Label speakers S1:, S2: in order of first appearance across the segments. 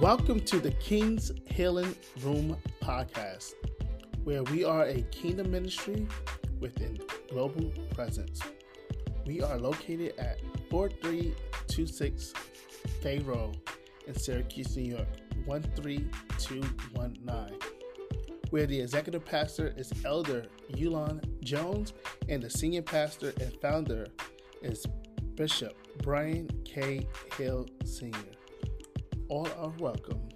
S1: Welcome to the King's Healing Room podcast, where we are a kingdom ministry with a global presence. We are located at 4326 Fay Road in Syracuse, New York, 13219, where the executive pastor is Elder Yulon Jones and the senior pastor and founder is Bishop Brian K. Hill Sr. All are welcome.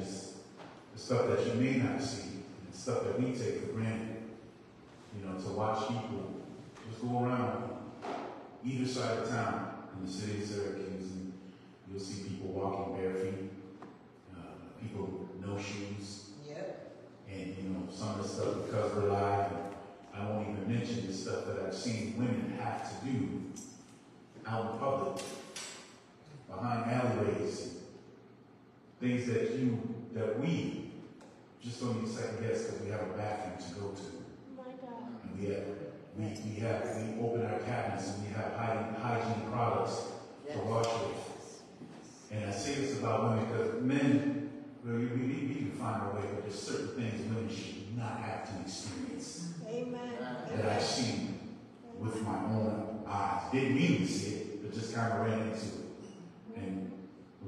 S2: The stuff that you may not see, and stuff that we take for granted. You know, to watch people just go around either side of town in the city of Syracuse, and you'll see people walking bare feet, uh, people with no shoes, and you know, some of the stuff because we're live, I won't even mention the stuff that I've seen women have to do out in public, behind alleyways, things that you, that we just don't even second guess because we have a bathroom to go to. And we have, we, we have, we open our cabinets and we have hygiene, hygiene products to wash with. And I say this about women because men, well, we, we, we can find our way, but there's certain things women should not have to experience that I've seen with my own eyes. Didn't mean to see it, but just kind of ran into it.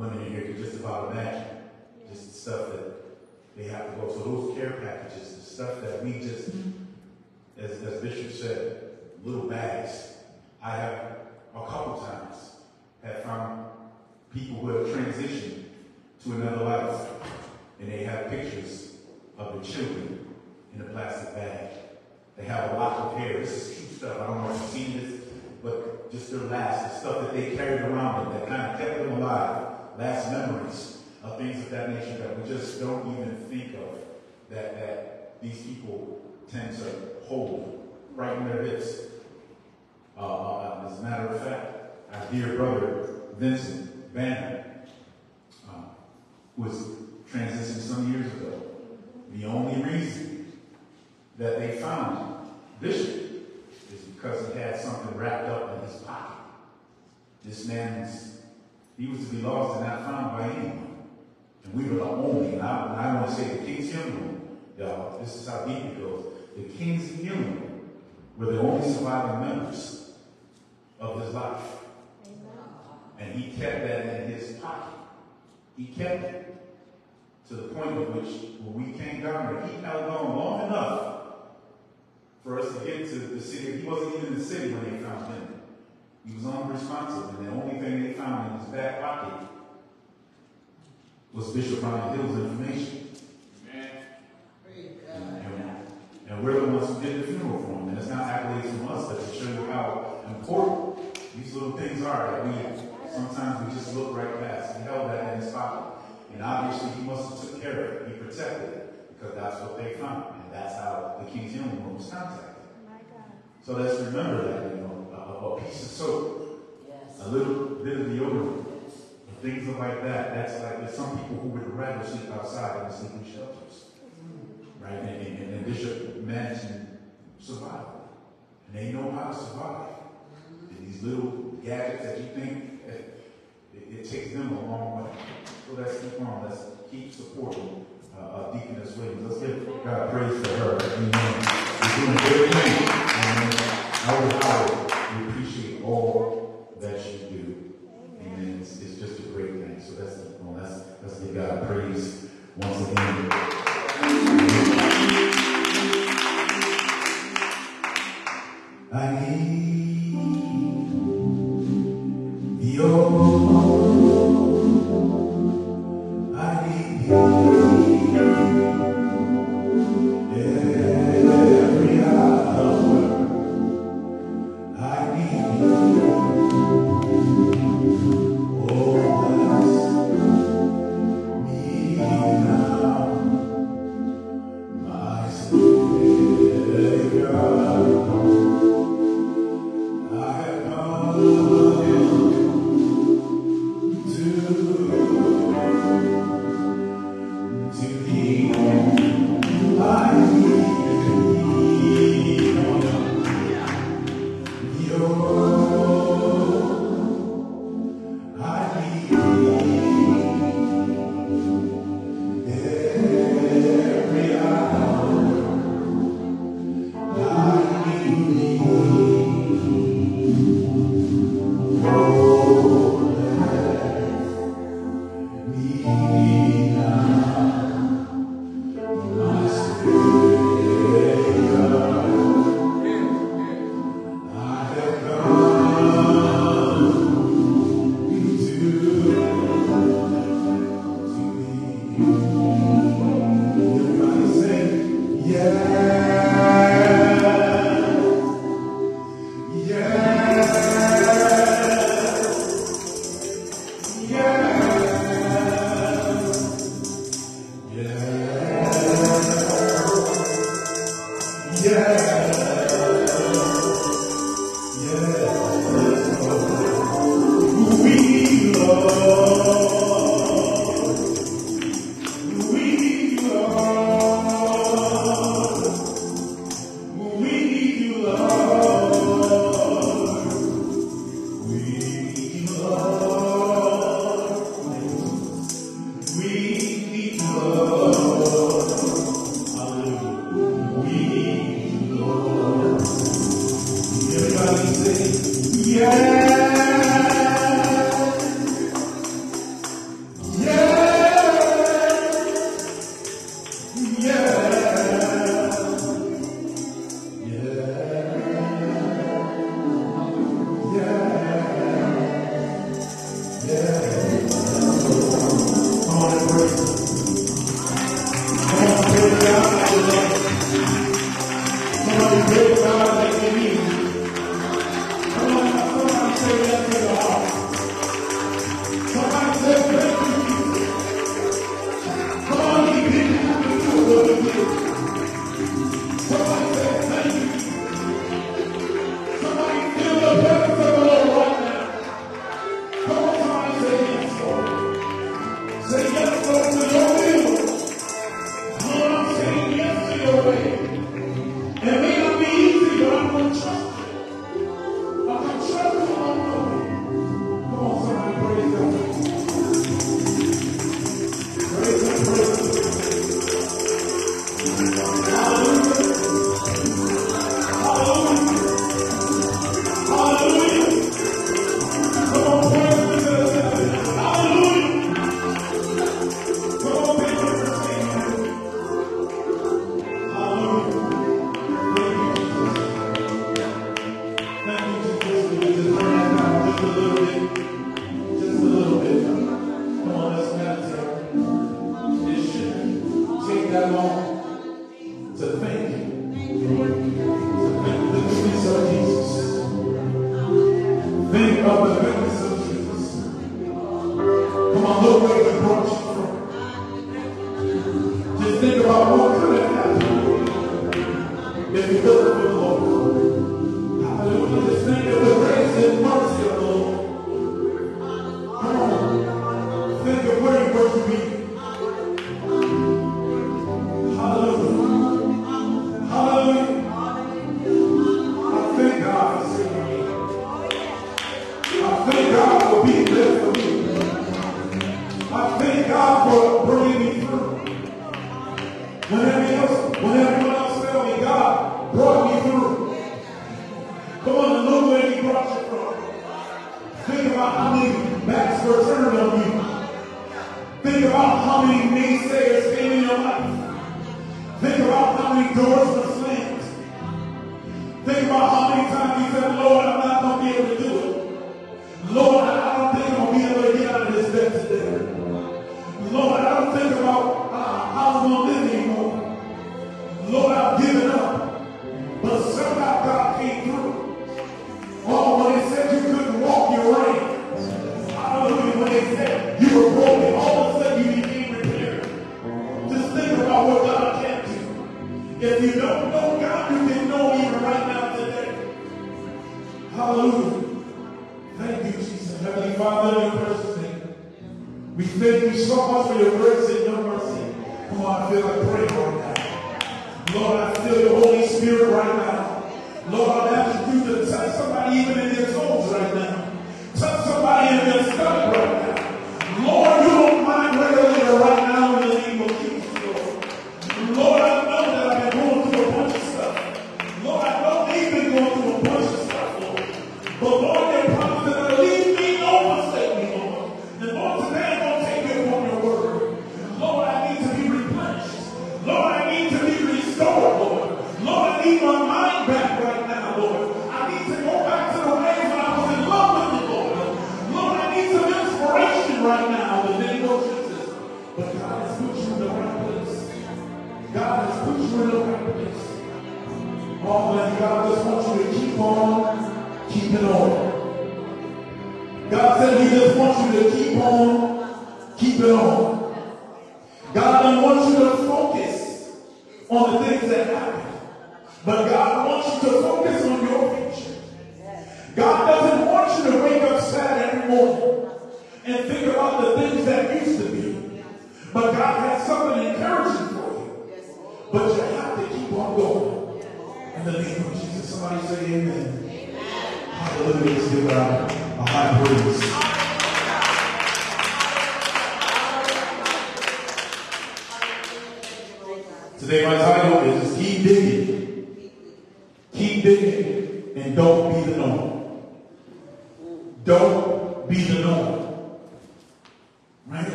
S2: Women in here could just about imagine just the stuff that they have to go. So those care packages, the stuff that we just, as, as Bishop said, little bags. I have a couple times have found people who have transitioned to another life, and they have pictures of the children in a plastic bag. They have a lock of hair. This is true stuff. I don't know if you've seen this, but just their last, the stuff that they carried around them that kind of kept them alive, last memories of things of that nature that we just don't even think of that, that these people tend to hold right in their hips. Uh, uh, as a matter of fact, our dear brother Vincent Banner uh, was transitioned some years ago. The only reason that they found Bishop is because he had something wrapped up in his pocket. This man was, he was to be lost and not found by anyone. And we were the only, and I, I want to say the King's Room, y'all, this is how deep it goes. The King's Room were the only surviving members of his life. And he kept that in his pocket. He kept it to the point at which when we came down there, he held on long enough for us to get to the city. He wasn't even in the city when they found him. He was unresponsive, and the only thing they found in his back pocket was Bishop Brian Hill's information. And, and we're the ones who did the funeral for him. And it's not accolades from us, but to show you how important these little things are that we sometimes we just look right past. He held that in his pocket. And obviously he must have took care of it. He protected it because that's what they found. And that's how the King's Healing Room was contacted. So let's remember that, you know, a, piece of soap, a little bit of deodorant, things are like that. That's like there's some people who would rather sleep outside than sleep in shelters. Right? And, and, and Bishop managed survival. And they know how to survive. And these little gadgets that you think, it, it takes them a long way. So let's keep on. Let's keep supporting uh, uh, Deaconess Williams. Let's give God praise for her. Amen. You're doing a great thing. Amen. Howard, we appreciate all that you do. Amen. It's, it's just a great thing. So let's keep on. Let's, let's give God praise once again. I need take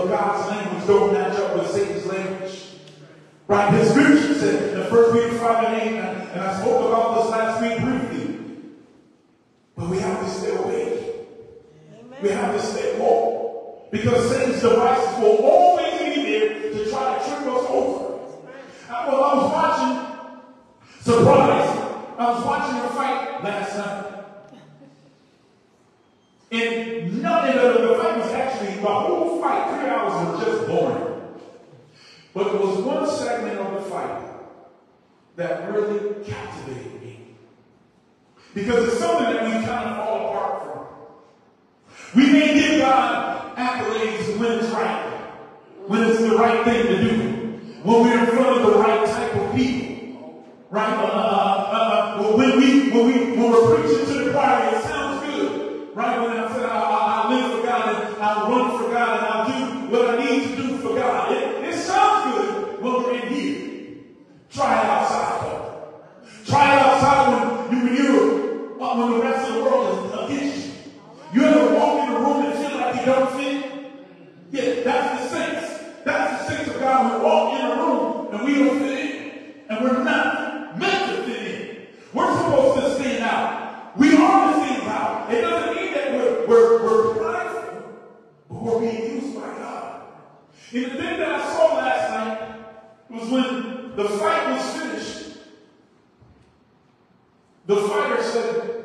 S2: But God's language don't match up with Satan's language. Right? His scripture said in the first Peter 5 and 8, and I spoke about this last week briefly. But we have to stay awake. Amen. We have to stay woke. Because Satan's devices will always be there to try to trip us over. I, well, I was watching, surprise, I was watching a fight last night. And nothing of the fight the whole fight, three hours was just boring. But there was one segment of the fight that really captivated me. Because it's something that we kind of fall apart from. We may give God accolades when it's right, when it's the right thing to do, when we're in front of the right type of people, right? Uh, uh, uh, uh when, we, when, we, when we're preaching to the choir, right? When I said I, I, I live for God and I run for God and I The fighter said,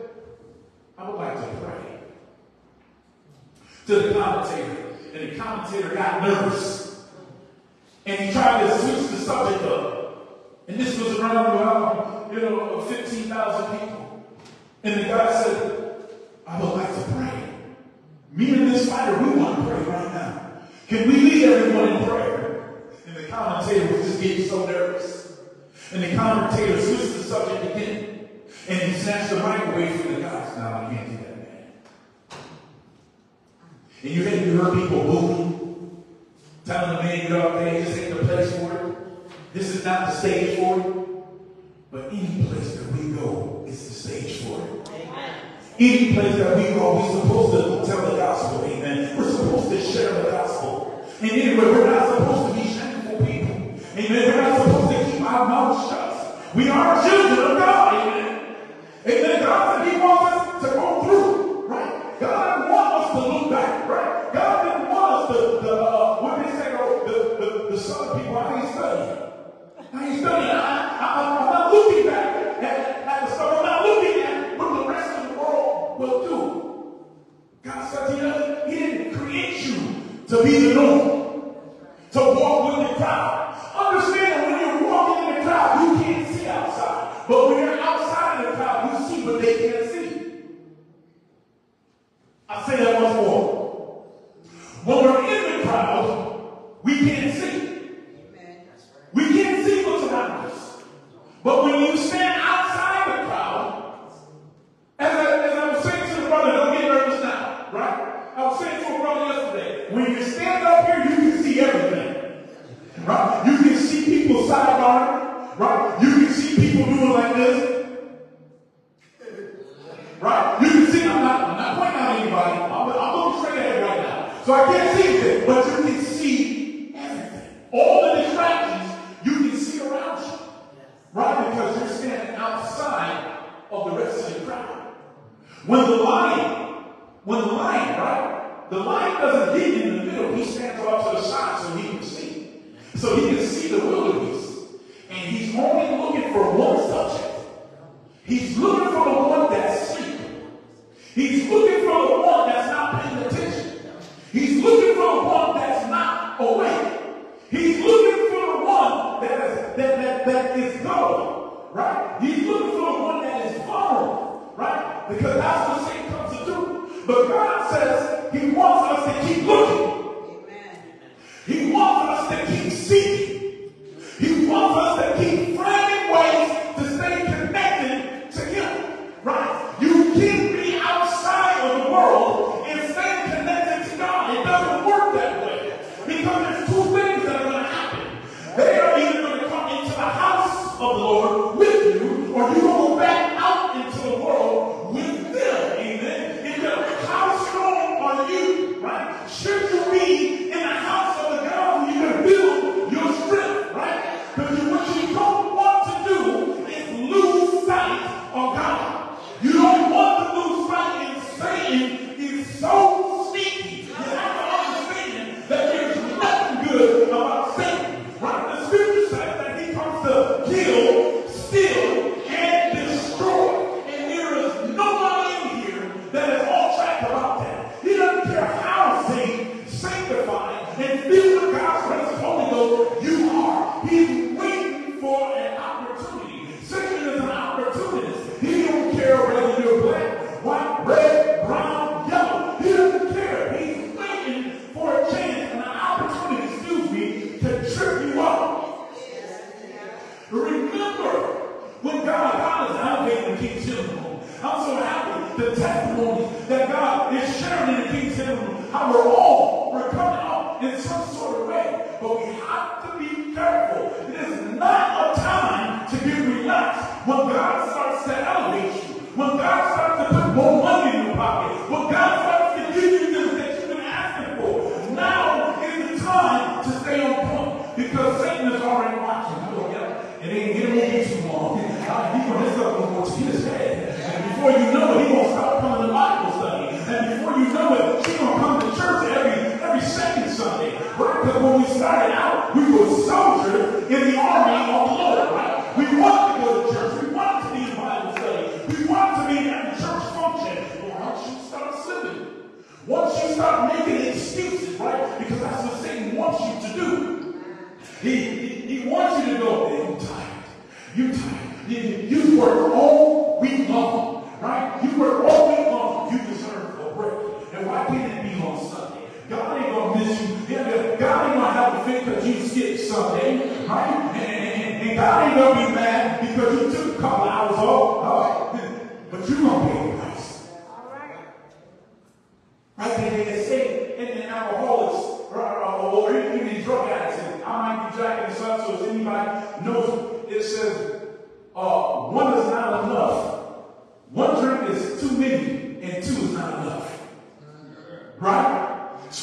S2: I would like to pray to the commentator. And the commentator got nervous. And he tried to switch the subject up. And this was around, you know, 15,000 people. And the guy said, I would like to pray. Me and this fighter, we want to pray right now. Can we lead everyone in prayer? And the commentator was just getting so nervous. And the commentator switched the subject again. And he snatched the right away from the guys. Now you can't do that, man. And you think you heard people booing, telling the man you're up there, this ain't the place for it. This is not the stage for it. But any place that we go is the stage for it. Any place that we go, we're supposed to tell the gospel, amen. We're supposed to share the gospel. And anyway, we're not supposed to be shameful people. Amen. We're not supposed to keep our mouths shut. We are children of God. Amen. So I can't see anything, but you can see everything. All the distractions you can see around you. Right? Because you're standing outside of the rest of the crowd. When the lion, when the lion, right? The lion doesn't dig in the middle. He stands off to the side so he can see. So he can see the wilderness. And he's only looking for one subject. He's looking for the one that's sleeping. He's looking for the one that's not paying looking for one that's not awake. He's looking for the one that is, that, that, that is gone, right? He's looking for the one that is following, right? Because that's what Satan comes to do. But God says he wants us to keep looking. Amen. He wants us to keep seeking. He wants us to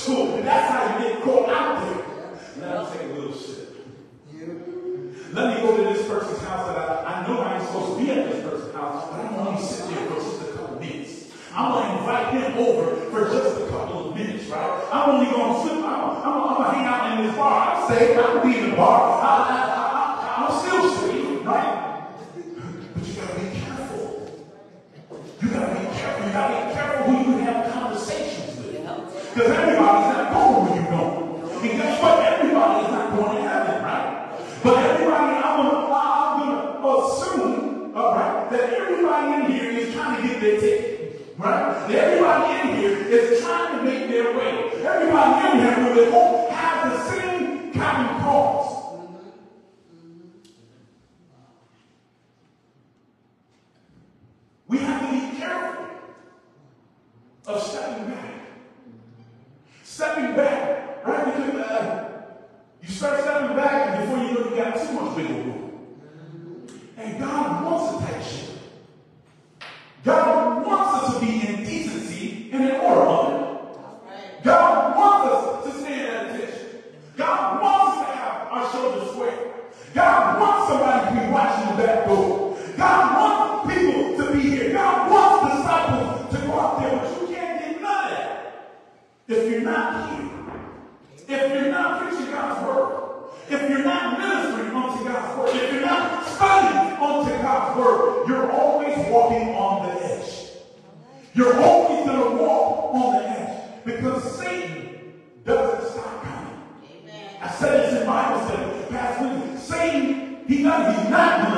S2: school. And that's how you get caught out there. Now I'm taking a little shit. Let me go to this person's house that I, I know I ain't supposed to be at this person's house, but I'm only sit there for just a couple minutes. I'm going to invite him over for just a couple of minutes, right? I'm only going to sit. I'm, I'm, I'm going to hang out in this bar. I say, I'll be in the bar. I, I, I, I'm still sitting, right? get their right? Everybody in here is trying to make their way. Everybody in here will they all have the same common cause. We have to be careful of stepping back. Stepping back, right? Because uh, you start stepping back, and before you know, you got too much bigger room. And God wants attention. iba a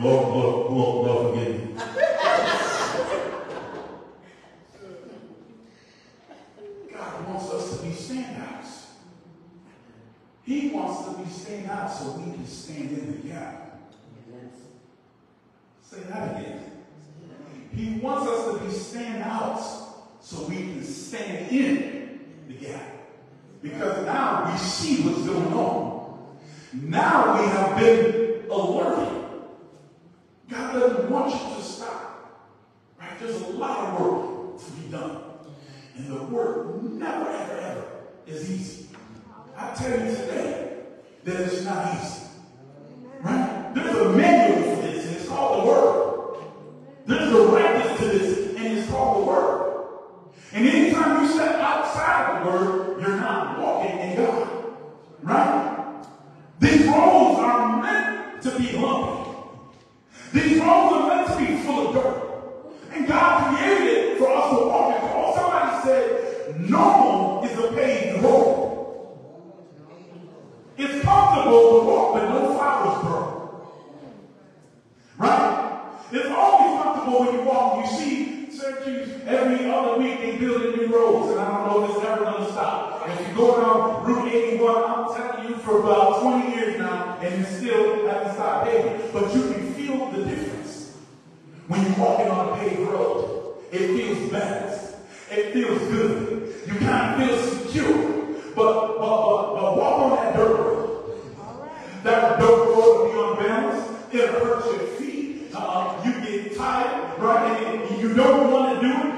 S2: Lord, Lord, Lord, Lord forgive me. God wants us to be standouts. He wants to be standouts so we can stand in the gap. Say that again. He wants us to be standouts so we can stand in the gap. Because now we see what's going on. Now we have been alerted. God doesn't want you to stop. Right? There's a lot of work to be done. And the work never, ever, ever is easy. I tell you today that it's not easy. Right? There's a man tired, right? And you don't want to do it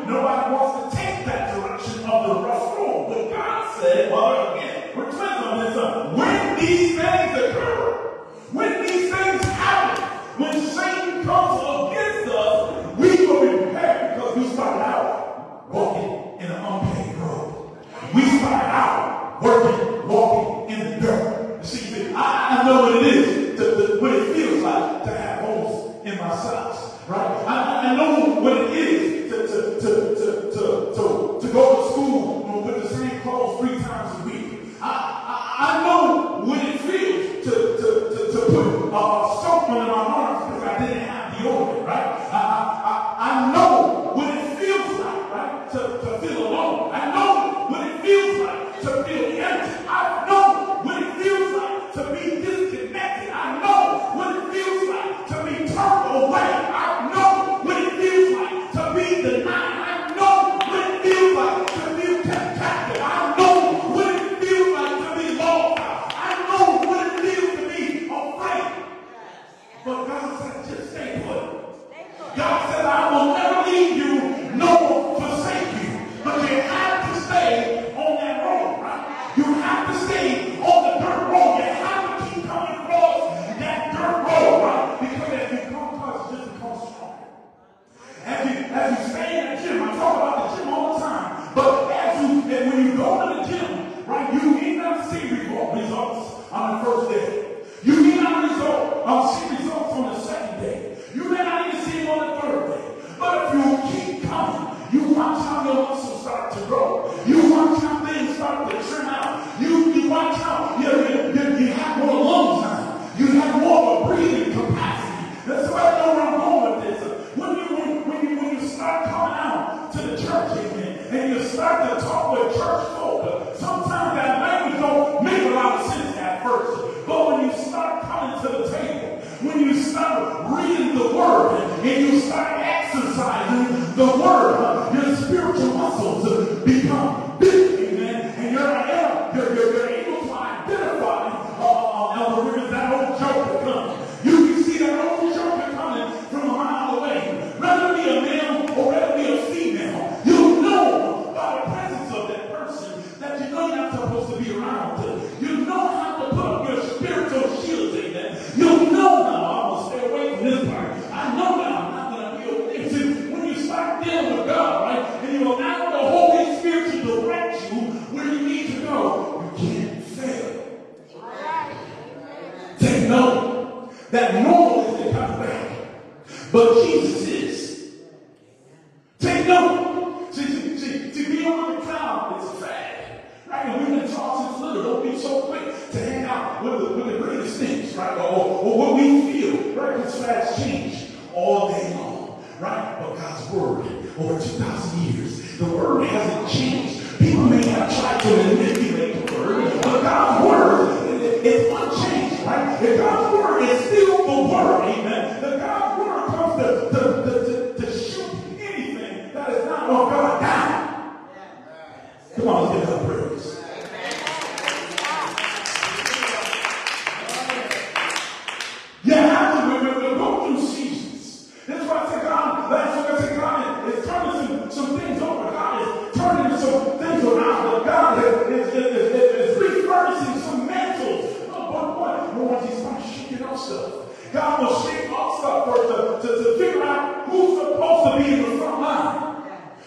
S2: God will shake off stuff for us to, to, to figure out who's supposed to be in the front line.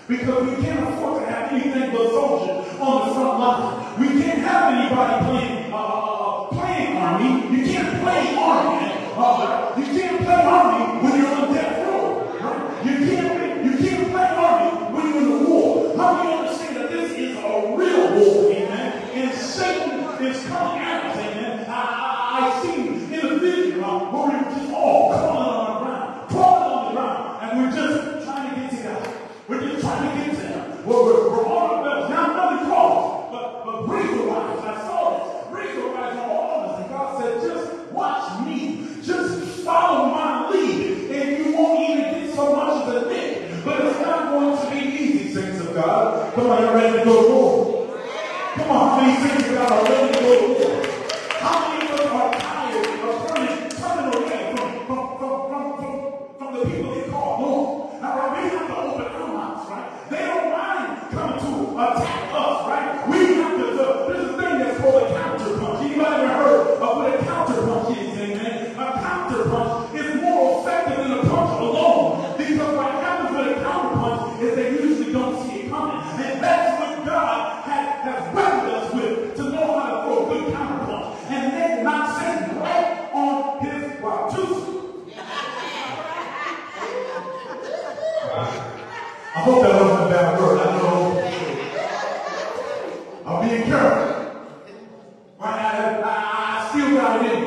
S2: Because we can't Amen.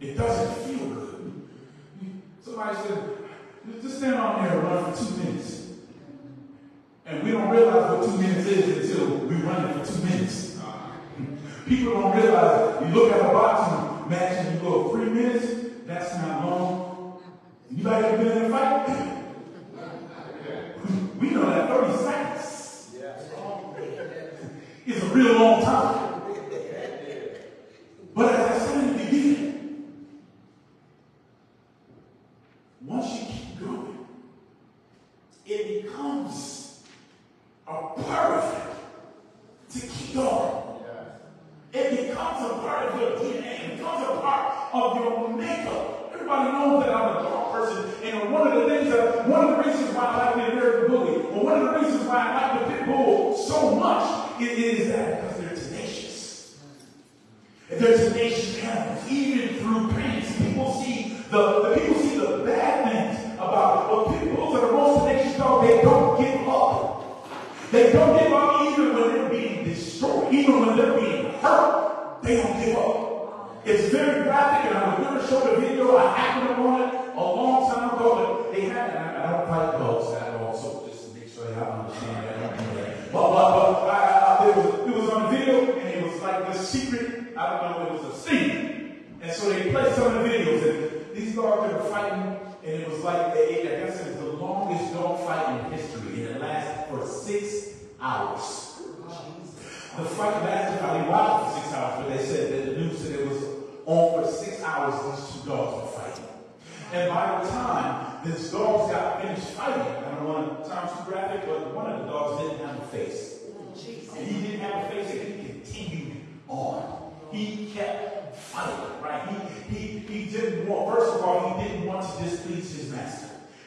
S2: It doesn't feel good. Somebody said, just stand on there and run for two minutes. And we don't realize what two minutes is until we run it for two minutes. People don't realize, you look at a boxing match and you go, three minutes? That's not long. You like to be in a fight? we know that 30 seconds is a real long time.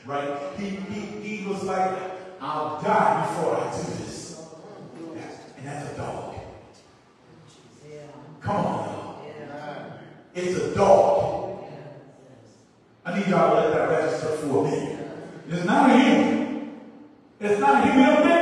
S2: right? He, he, he was like, I'll die before I do this. And that's a dog. Come on. It's a dog. I need y'all to let that register for a minute. It's not a human. It's not a human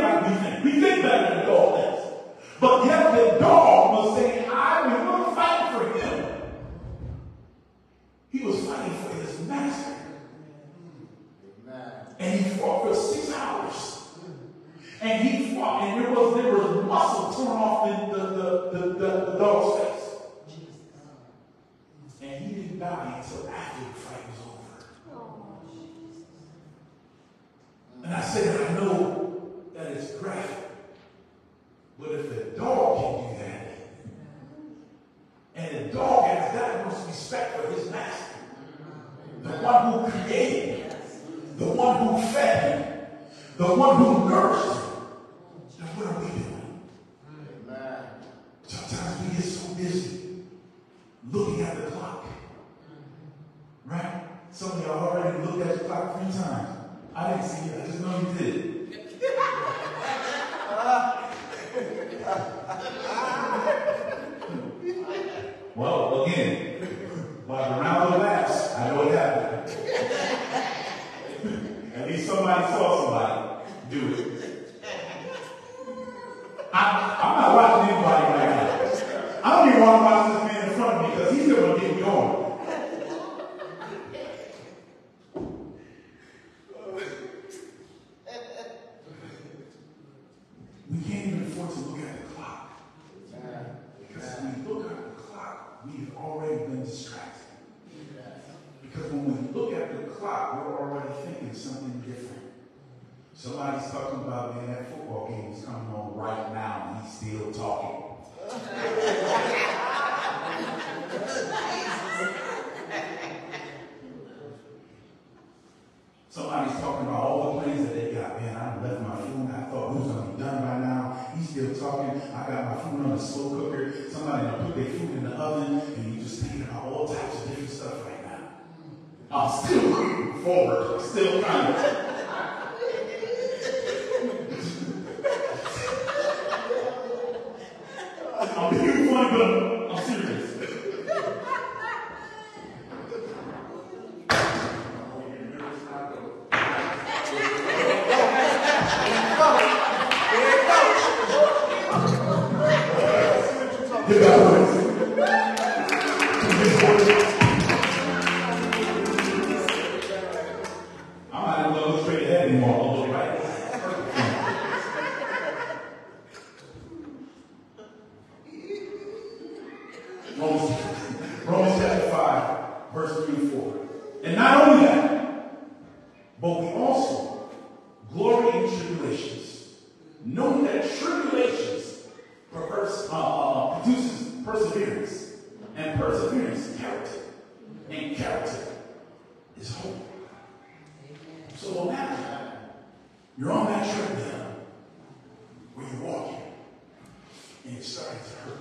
S2: besides her.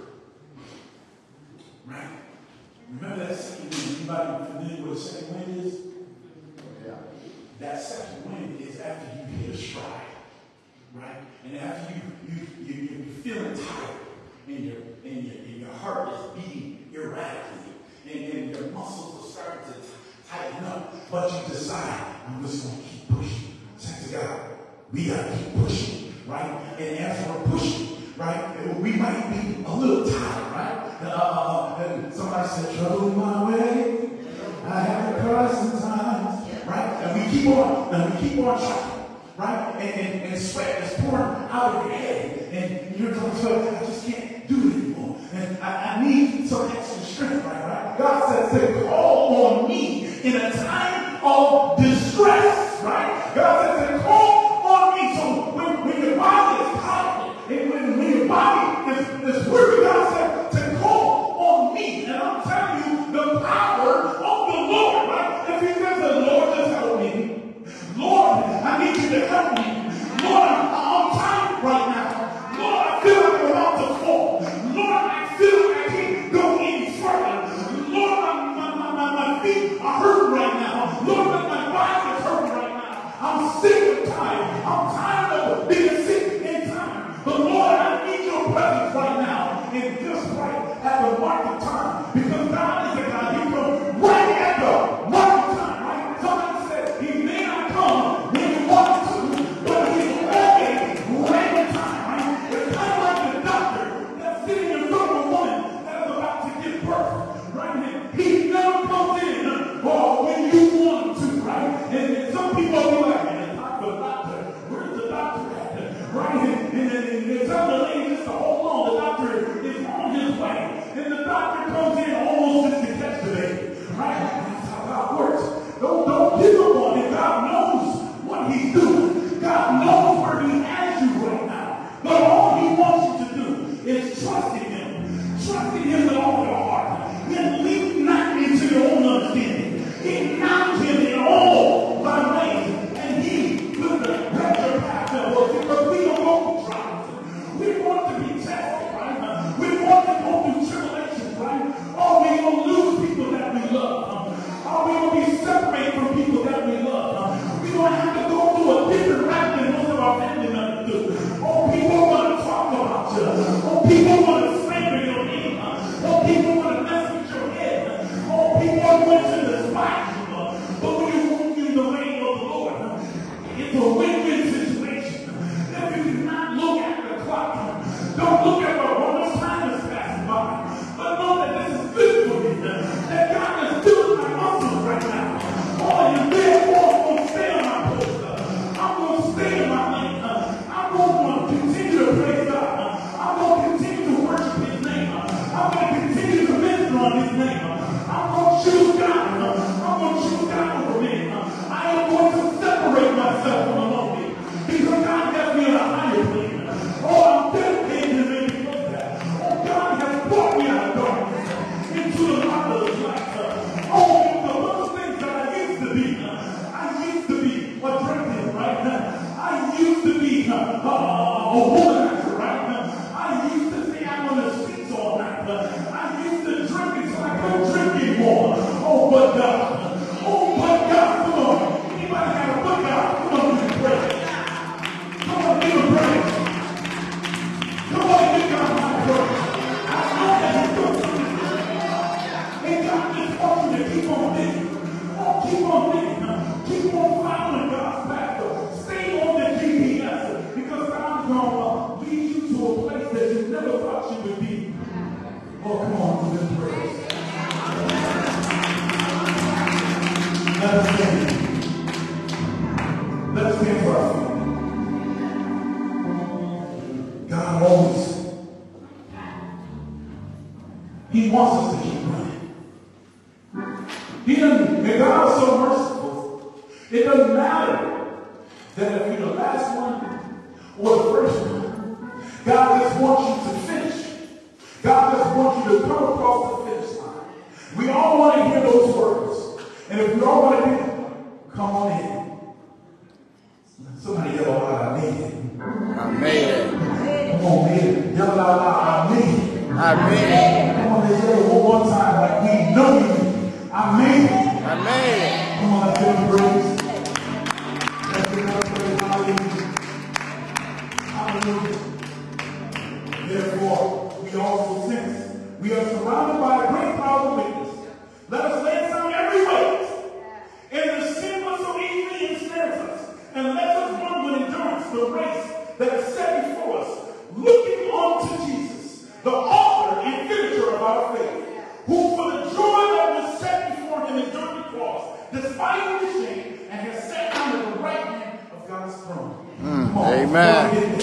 S2: Right? Remember that scene anybody familiar with St. Wendy's? keep on, and we keep on trying, right? And, and, and sweat is pouring out of your head, and you're going, so I just can't do it anymore. And I, I need something Despite the
S3: shame, and has sat under the right hand of God's throne. Mm,
S2: amen.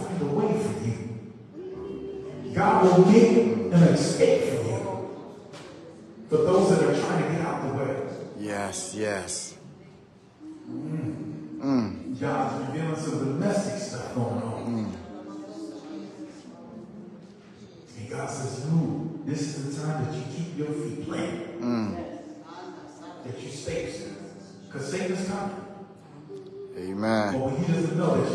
S2: Find a way for you. God will make an escape for you. For those that are trying to get out the way.
S3: Yes. Yes. Mm. Mm.
S2: God's revealing some domestic stuff going on. Mm. And God says, no, this is the time that you keep your feet planted. That you stay. Because Satan is coming.
S3: Amen.
S2: But he doesn't know that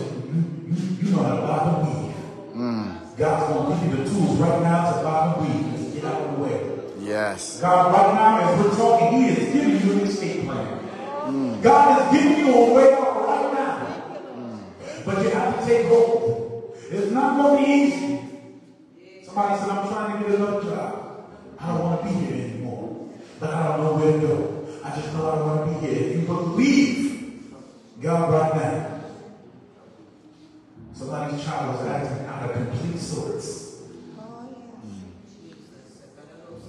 S2: you, you, know how to bob and weave. Mm. God's going to give you the tools right now to bob and weave and get out of the way.
S3: Yes.
S2: God, right now, as we're talking, He is giving you an escape plan. Mm. God is giving you a way out right now. Mm. But you have to take hold. It's not going to be easy. Somebody said, I'm trying to get another job. I don't want to be here anymore. But I don't know where to go. I just know I want to be here. If you believe God right now, somebody's child is acting out of complete sorts.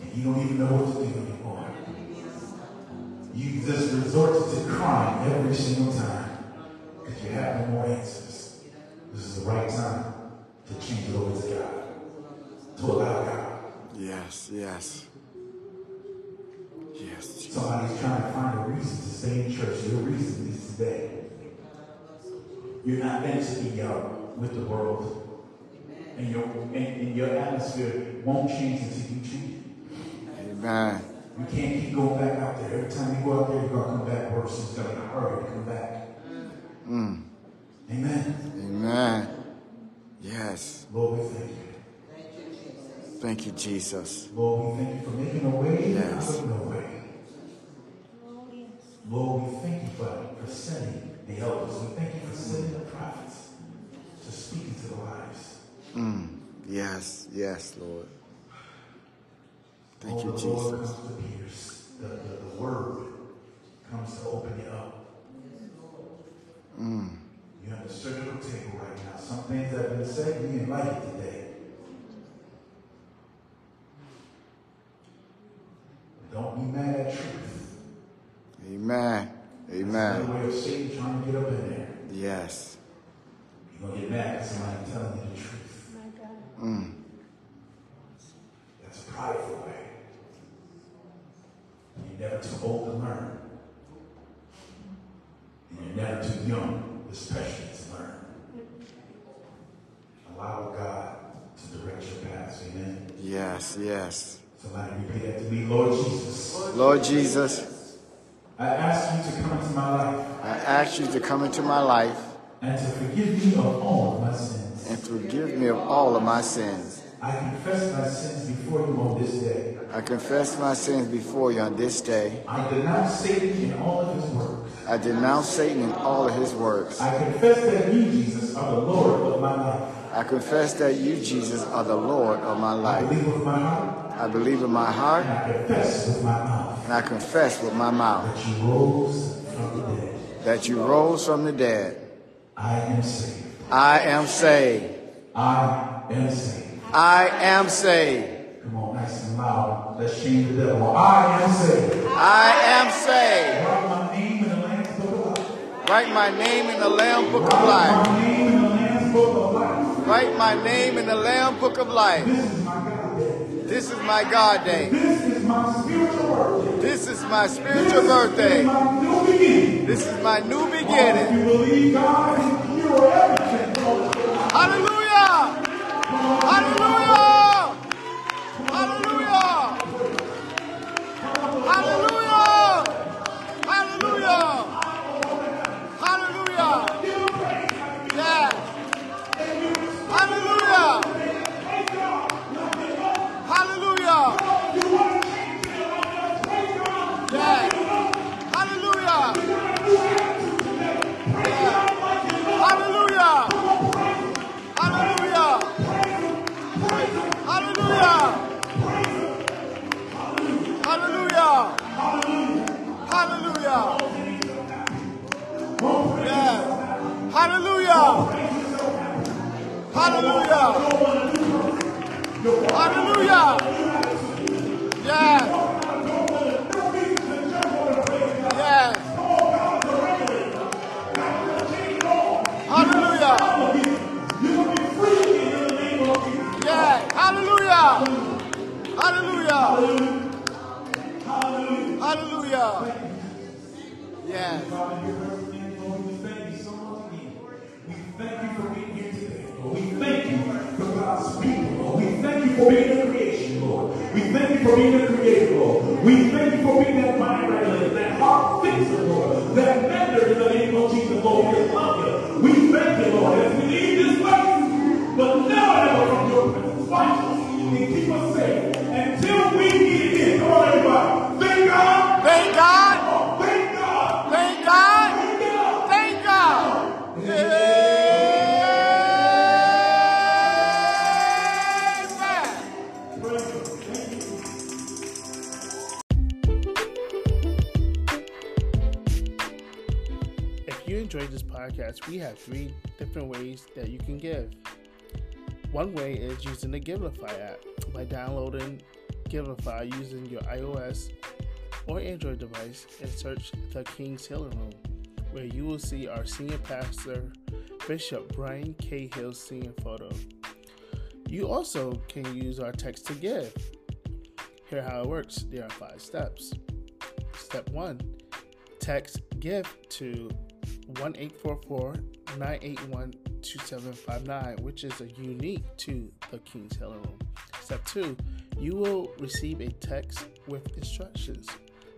S2: And you don't even know what to do anymore. You just resort to crying every single time because you have no more answers. This is the right time to change it over to God, to allow God.
S3: Yes. Yes. Yes.
S2: Somebody's trying to find a reason to stay in church. Your reason is today. You're not meant to be out with the world. And your, and, and your atmosphere won't change until you change it.
S3: Amen.
S2: You can't keep going back out there. Every time you go out there, you're going to come back worse. It's going to get harder to come back. Mm. Amen.
S3: Amen. Yes.
S2: Lord, we thank you.
S3: Thank you, Jesus.
S2: Lord, we thank you for making a way
S3: Yes.
S2: out of no way. Lord, we thank you for, for sending the elders. We thank you for sending the prophets to the.
S3: Mm. Yes. Yes, Lord. Thank you,
S2: Lord, the Lord
S3: Jesus.
S2: comes to pierce. The, the, the word comes to open you up.
S3: Mm.
S2: You're at the surgical table right now. Some things that have been said, you didn't like it today. But don't be mad at truth.
S3: Amen.
S2: That's
S3: Amen.
S2: another way of Satan trying to get up in there.
S3: Yes.
S2: You're going to get mad at somebody telling you the truth.
S3: Mm.
S2: That's a prideful way. You're never too old to learn. And you're never too young, especially to learn. Allow God to direct your paths. Amen.
S3: Yes. Yes.
S2: Somebody repeat that to me. Lord Jesus,
S3: Lord Jesus,
S2: I ask you to come into my life
S3: I ask you to come into my life
S2: and to forgive me of all of my sins.
S3: and forgive me of all of my sins.
S2: I confess my sins before you on this day.
S3: I confess my sins before you on this day.
S2: I denounce Satan in all of his works.
S3: I denounce Satan and all of his works.
S2: I confess that you, Jesus, are the Lord of my life.
S3: I confess that you, Jesus, are the Lord of my life.
S2: I believe with my heart
S3: I believe in my heart
S2: and I confess with my mouth
S3: and I confess with my mouth
S2: that you rose from the dead.
S3: that you rose from the dead.
S2: I am saved.
S3: I am saved.
S2: I am saved.
S3: I am saved.
S2: Come on, nice and loud. Let's shame the devil. I am saved.
S3: I am saved.
S2: Write my name in the Lamb's book of life.
S3: Write my name in the Lamb Book of
S2: Write
S3: Life.
S2: my name in the Lamb's book of life.
S3: Write my name in the Lamb Book of Life.
S2: This is my God day.
S3: This is my God day.
S2: This is my spiritual birthday.
S3: This is my spiritual birthday. This is my new beginning. Hallelujah! Hallelujah! Hallelujah! Hallelujah! Yes. Yes. Hallelujah! Yes. Hallelujah! Hallelujah! Hallelujah! Yes.
S2: For being the creator. We thank you for being that mind
S1: podcast, we have three different ways that you can give. One way is using the Givelify app by downloading Givelify using your iOS or Android device and search the King's Healing Room, where you will see our senior pastor, Bishop Brian K. Hill's senior photo. You also can use our text to give. Here how it works. There are five steps. Step one, text give to 1-844-981-2759, which is unique to the King's Healing Room. Step two, you will receive a text with instructions.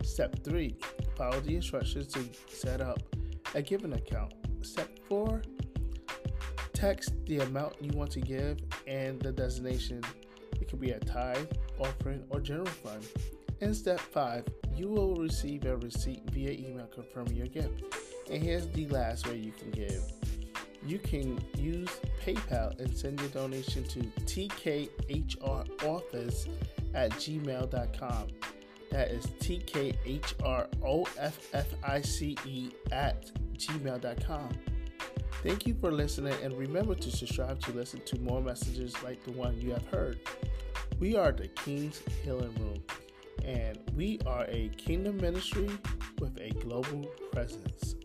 S1: Step three, follow the instructions to set up a given account. Step four, text the amount you want to give and the designation. It could be a tithe, offering, or general fund. In step five, you will receive a receipt via email confirming your gift. And here's the last way you can give. You can use PayPal and send your donation to tkhroffice at gmail.com. That is tkhroffice at gmail.com. Thank you for listening and remember to subscribe to listen to more messages like the one you have heard. We are the King's Healing Room and we are a kingdom ministry with a global presence.